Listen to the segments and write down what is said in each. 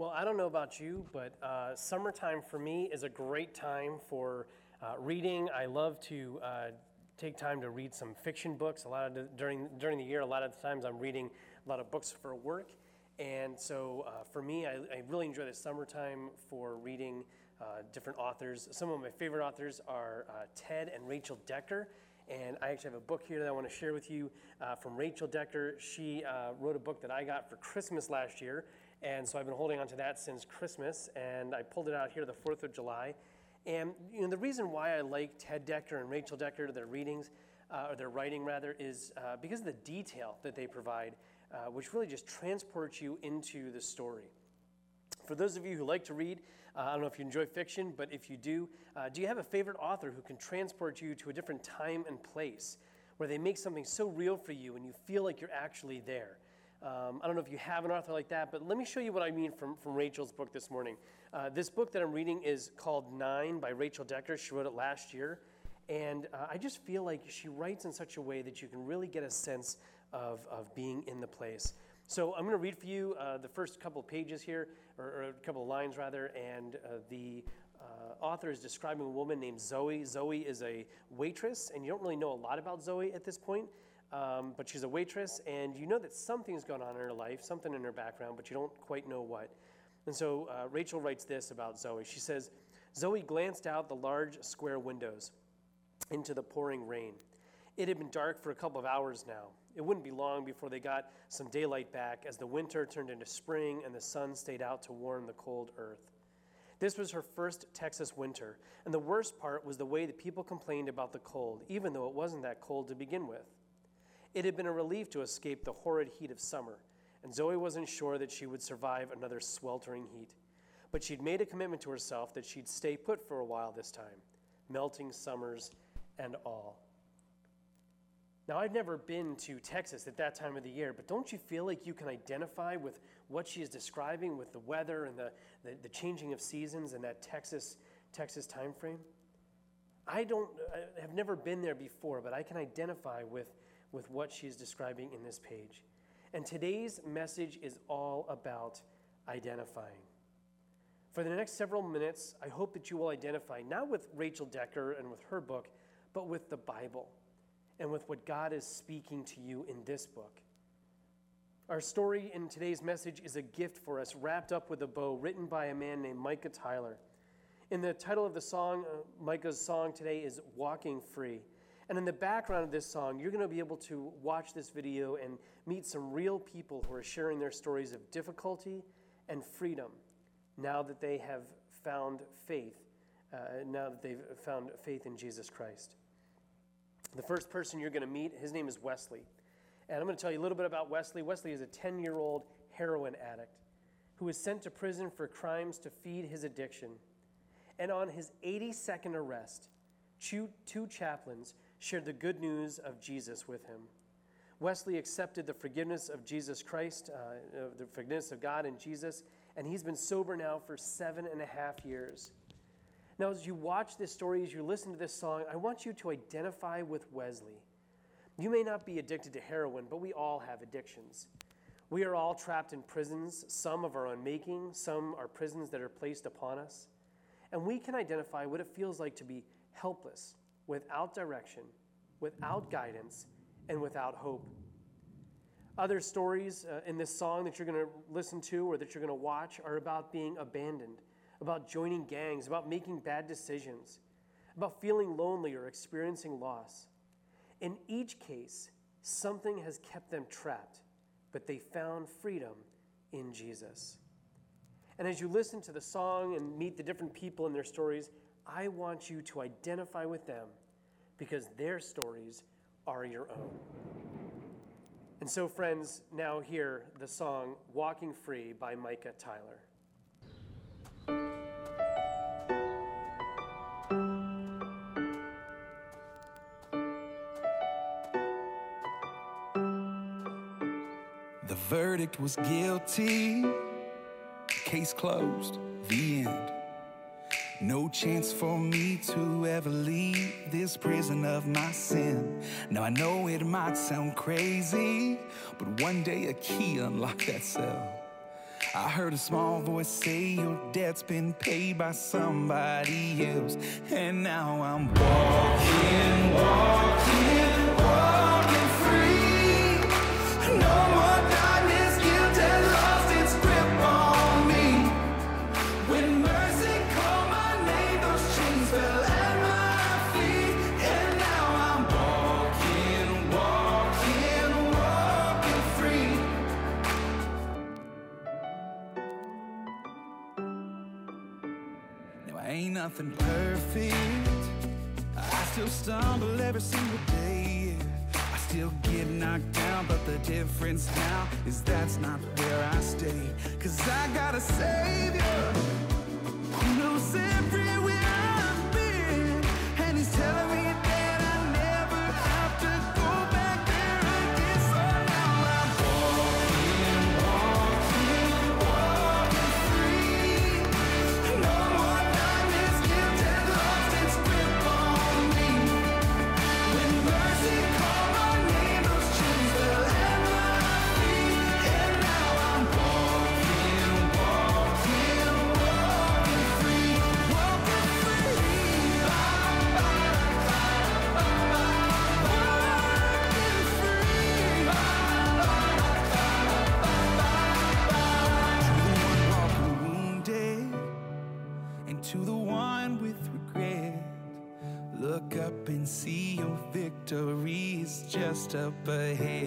Well, I don't know about you, but uh, summertime for me is a great time for uh, reading. I love to uh, take time to read some fiction books. A lot of during during the year, a lot of the times I'm reading a lot of books for work, and so uh, for me, I, I, really enjoy the summertime for reading uh, different authors. Some of my favorite authors are uh, Ted and Rachel Dekker. And I actually have a book here that I want to share with you from Rachel Dekker. She wrote a book that I got for Christmas last year and so I've been holding on to that since Christmas, and I pulled it out here the 4th of July. And you know, the reason why I like Ted Dekker and Rachel Dekker, their readings, uh, or their writing rather, is uh, because of the detail that they provide, uh, which really just transports you into the story. For those of you who like to read, uh, I don't know if you enjoy fiction, but if you do, uh, do you have a favorite author who can transport you to a different time and place where they make something so real for you and you feel like you're actually there? Um, I don't know if you have an author like that, but let me show you what I mean from, from Rachel's book this morning. Uh, this book that I'm reading is called Nine by Rachel Dekker. She wrote it last year. And uh, I just feel like she writes in such a way that you can really get a sense of, of being in the place. So I'm going to read for you uh, the first couple of pages here, or, or, a couple of lines rather, and uh, the uh, author is describing a woman named Zoe. Zoe is a waitress, and you don't really know a lot about Zoe at this point. Um, but she's a waitress, and you know that something's gone on in her life, something in her background, but you don't quite know what. And so uh, Rachel writes this about Zoe. She says, Zoe glanced out the large square windows into the pouring rain. It had been dark for a couple of hours now. It wouldn't be long before they got some daylight back as the winter turned into spring and the sun stayed out to warm the cold earth. This was her first Texas winter, and the worst part was the way that people complained about the cold, even though it wasn't that cold to begin with. It had been a relief to escape the horrid heat of summer, and Zoe wasn't sure that she would survive another sweltering heat. But she'd made a commitment to herself that she'd stay put for a while this time, melting summers and all. Now, I've never been to Texas at that time of the year, but don't you feel like you can identify with what she is describing with the weather and the, the, the changing of seasons and that Texas, Texas time frame? I don't I have never been there before, but I can identify with with what she's describing in this page. And today's message is all about identifying. For the next several minutes, I hope that you will identify not with Rachel Dekker and with her book, but with the Bible and with what God is speaking to you in this book. Our story in today's message is a gift for us, wrapped up with a bow, written by a man named Micah Tyler. In the title of the song, uh, Micah's song today is Walking Free. And in the background of this song, you're going to be able to watch this video and meet some real people who are sharing their stories of difficulty and freedom now that they have found faith, uh, now that they've found faith in Jesus Christ. The first person you're going to meet, his name is Wesley. And I'm going to tell you a little bit about Wesley. Wesley is a 10 year old heroin addict who was sent to prison for crimes to feed his addiction. And on his 82nd arrest, two, two chaplains shared the good news of Jesus with him. Wesley accepted the forgiveness of Jesus Christ, uh, the forgiveness of God in Jesus, and he's been sober now for seven and a half years. Now, as you watch this story, as you listen to this song, I want you to identify with Wesley. You may not be addicted to heroin, but we all have addictions. We are all trapped in prisons, some of our own making, some are prisons that are placed upon us. And we can identify what it feels like to be helpless, without direction, without guidance, and without hope. Other stories uh, in this song that you're going to listen to or that you're going to watch are about being abandoned, about joining gangs, about making bad decisions, about feeling lonely or experiencing loss. In each case, something has kept them trapped, but they found freedom in Jesus. And as you listen to the song and meet the different people in their stories, I want you to identify with them because their stories are your own. And so, friends, now hear the song Walking Free by Micah Tyler. Verdict was guilty, case closed, the end. No chance for me to ever leave this prison of my sin. Now I know it might sound crazy, but one day a key unlocked that cell. I heard a small voice say your debt's been paid by somebody else. And now I'm walking, walking, walking nothing perfect. I still stumble every single day. I still get knocked down, but the difference now is that's not where I stay. Cause I got a savior up ahead.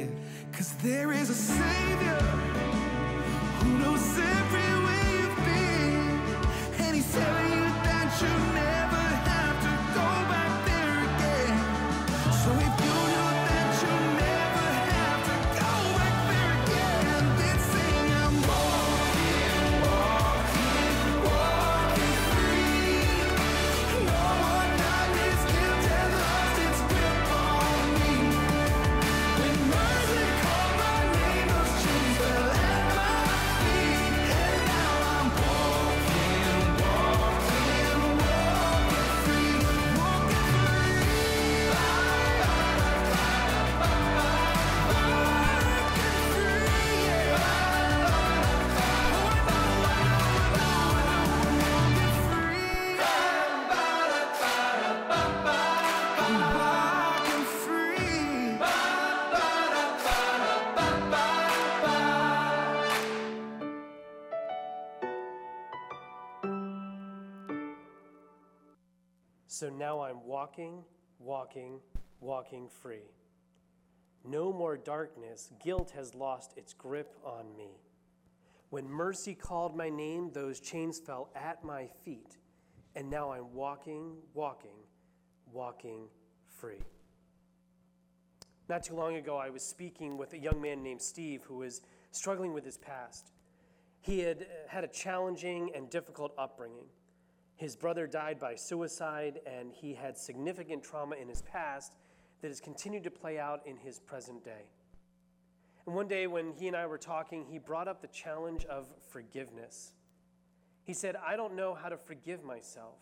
So now I'm walking, walking, walking free. No more darkness, guilt has lost its grip on me. When mercy called my name, those chains fell at my feet. And now I'm walking, walking, walking free. Not too long ago, I was speaking with a young man named Steve who was struggling with his past. He had had a challenging and difficult upbringing. His brother died by suicide, and he had significant trauma in his past that has continued to play out in his present day. And one day, when he and I were talking, he brought up the challenge of forgiveness. He said, I don't know how to forgive myself.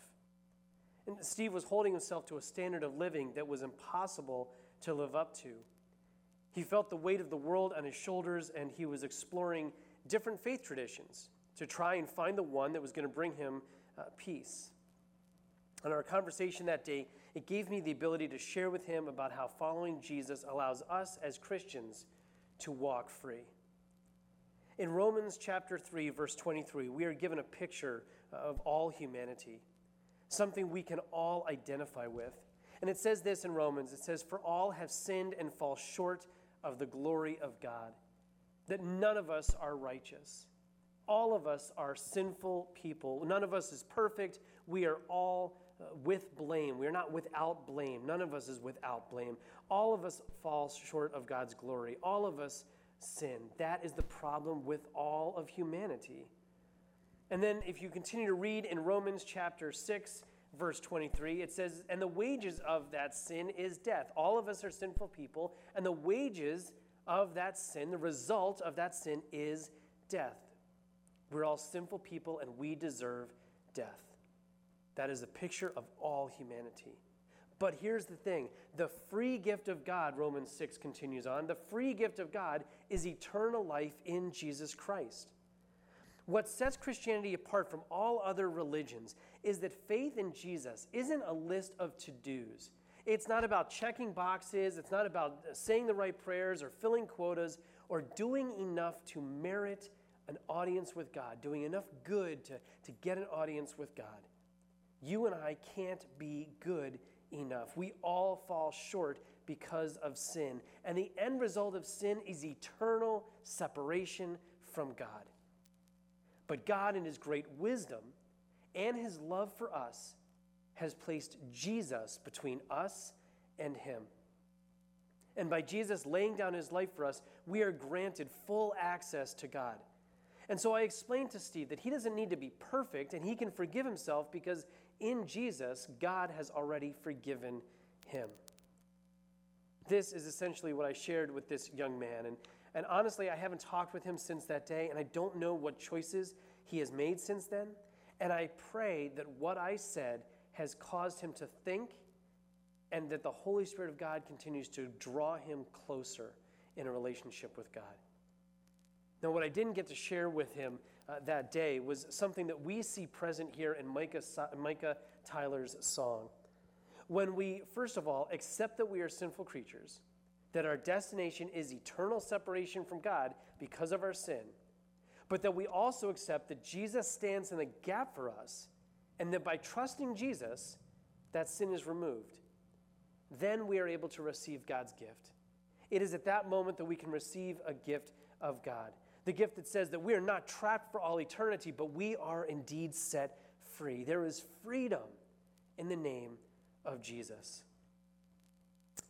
And Steve was holding himself to a standard of living that was impossible to live up to. He felt the weight of the world on his shoulders, and he was exploring different faith traditions to try and find the one that was going to bring him uh, peace. In our conversation that day, it gave me the ability to share with him about how following Jesus allows us as Christians to walk free. In Romans chapter 3, verse 23, we are given a picture of all humanity, something we can all identify with. And it says this in Romans it says, For all have sinned and fall short of the glory of God, that none of us are righteous. All of us are sinful people. None of us is perfect. We are all uh, with blame. We are not without blame. None of us is without blame. All of us fall short of God's glory. All of us sin. That is the problem with all of humanity. And then, if you continue to read in Romans chapter 6, verse 23, it says, And the wages of that sin is death. All of us are sinful people, and the wages of that sin, the result of that sin, is death. We're all sinful people, and we deserve death. That is a picture of all humanity. But here's the thing the free gift of God, Romans 6 continues on, the free gift of God is eternal life in Jesus Christ. What sets Christianity apart from all other religions is that faith in Jesus isn't a list of to dos. It's not about checking boxes, it's not about saying the right prayers or filling quotas or doing enough to merit an audience with God, doing enough good to, to get an audience with God. You and I can't be good enough. We all fall short because of sin. And the end result of sin is eternal separation from God. But God, in His great wisdom and His love for us, has placed Jesus between us and Him. And by Jesus laying down His life for us, we are granted full access to God. And so I explained to Steve that he doesn't need to be perfect and he can forgive himself because in Jesus, God has already forgiven him. This is essentially what I shared with this young man. And, and honestly, I haven't talked with him since that day, and I don't know what choices he has made since then. And I pray that what I said has caused him to think and that the Holy Spirit of God continues to draw him closer in a relationship with God. Now, what I didn't get to share with him uh, that day was something that we see present here in Micah, Micah Tyler's song. When we, first of all, accept that we are sinful creatures, that our destination is eternal separation from God because of our sin, but that we also accept that Jesus stands in the gap for us, and that by trusting Jesus, that sin is removed. Then we are able to receive God's gift. It is at that moment that we can receive a gift of God. The gift that says that we are not trapped for all eternity, but we are indeed set free. There is freedom in the name of Jesus.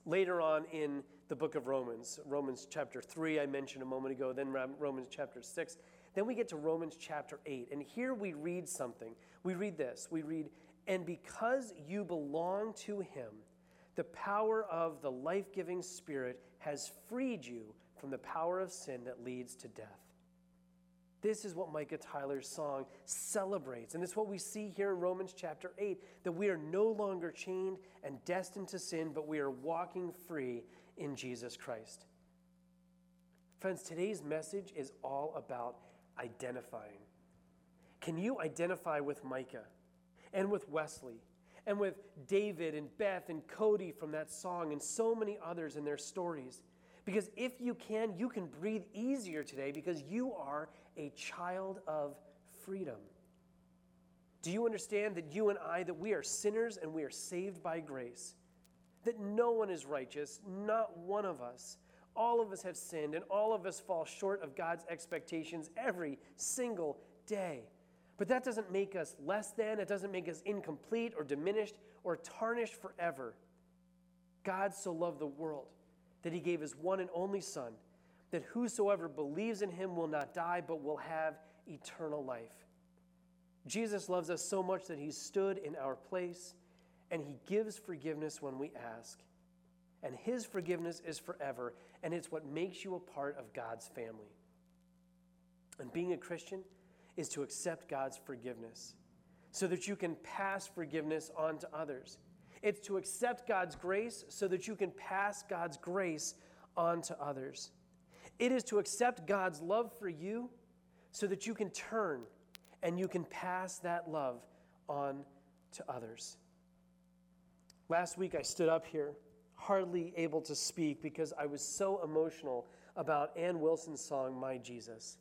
Later on in the book of Romans, Romans chapter 3, I mentioned a moment ago, then Romans chapter 6, then we get to Romans chapter 8. And here we read something. We read this. We read, And because you belong to him, the power of the life giving Spirit has freed you from the power of sin that leads to death. This is what Micah Tyler's song celebrates. And it's what we see here in Romans chapter 8 that we are no longer chained and destined to sin, but we are walking free in Jesus Christ. Friends, today's message is all about identifying. Can you identify with Micah and with Wesley and with David and Beth and Cody from that song and so many others in their stories? Because if you can, you can breathe easier today because you are a child of freedom. Do you understand that you and I, that we are sinners and we are saved by grace? That no one is righteous, not one of us. All of us have sinned and all of us fall short of God's expectations every single day. But that doesn't make us less than, it doesn't make us incomplete or diminished or tarnished forever. God so loved the world that he gave his one and only Son, that whosoever believes in him will not die, but will have eternal life. Jesus loves us so much that he stood in our place, and he gives forgiveness when we ask. And his forgiveness is forever, and it's what makes you a part of God's family. And being a Christian is to accept God's forgiveness so that you can pass forgiveness on to others. It's to accept God's grace so that you can pass God's grace on to others. It is to accept God's love for you so that you can turn and you can pass that love on to others. Last week I stood up here, hardly able to speak because I was so emotional about Anne Wilson's song, My Jesus.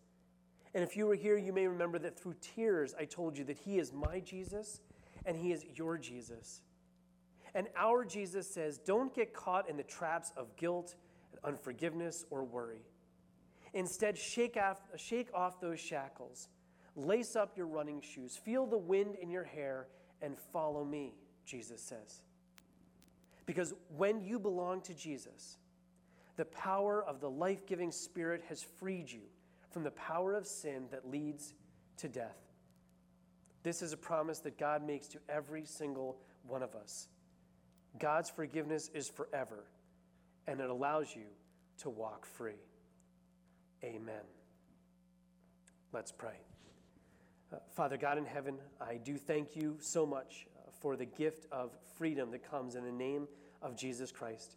And if you were here, you may remember that through tears I told you that He is my Jesus and He is your Jesus. And our Jesus says, don't get caught in the traps of guilt, unforgiveness, or worry. Instead, shake off, shake off those shackles, lace up your running shoes, feel the wind in your hair, and follow me, Jesus says. Because when you belong to Jesus, the power of the life giving Spirit has freed you from the power of sin that leads to death. This is a promise that God makes to every single one of us. God's forgiveness is forever, and it allows you to walk free. Amen. Let's pray. Uh, Father God in heaven, I do thank you so much uh, for the gift of freedom that comes in the name of Jesus Christ.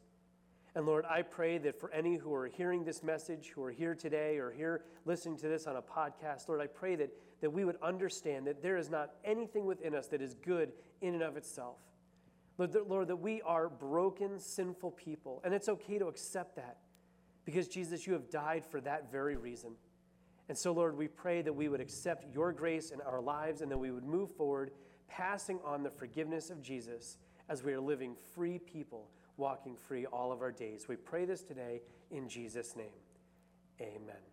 And Lord, I pray that for any who are hearing this message, who are here today or here listening to this on a podcast, Lord, I pray that that we would understand that there is not anything within us that is good in and of itself. Lord, that, Lord, that we are broken, sinful people, and it's okay to accept that because, Jesus, you have died for that very reason. And so, Lord, we pray that we would accept your grace in our lives and that we would move forward, passing on the forgiveness of Jesus as we are living free people, walking free all of our days. We pray this today in Jesus' name. Amen.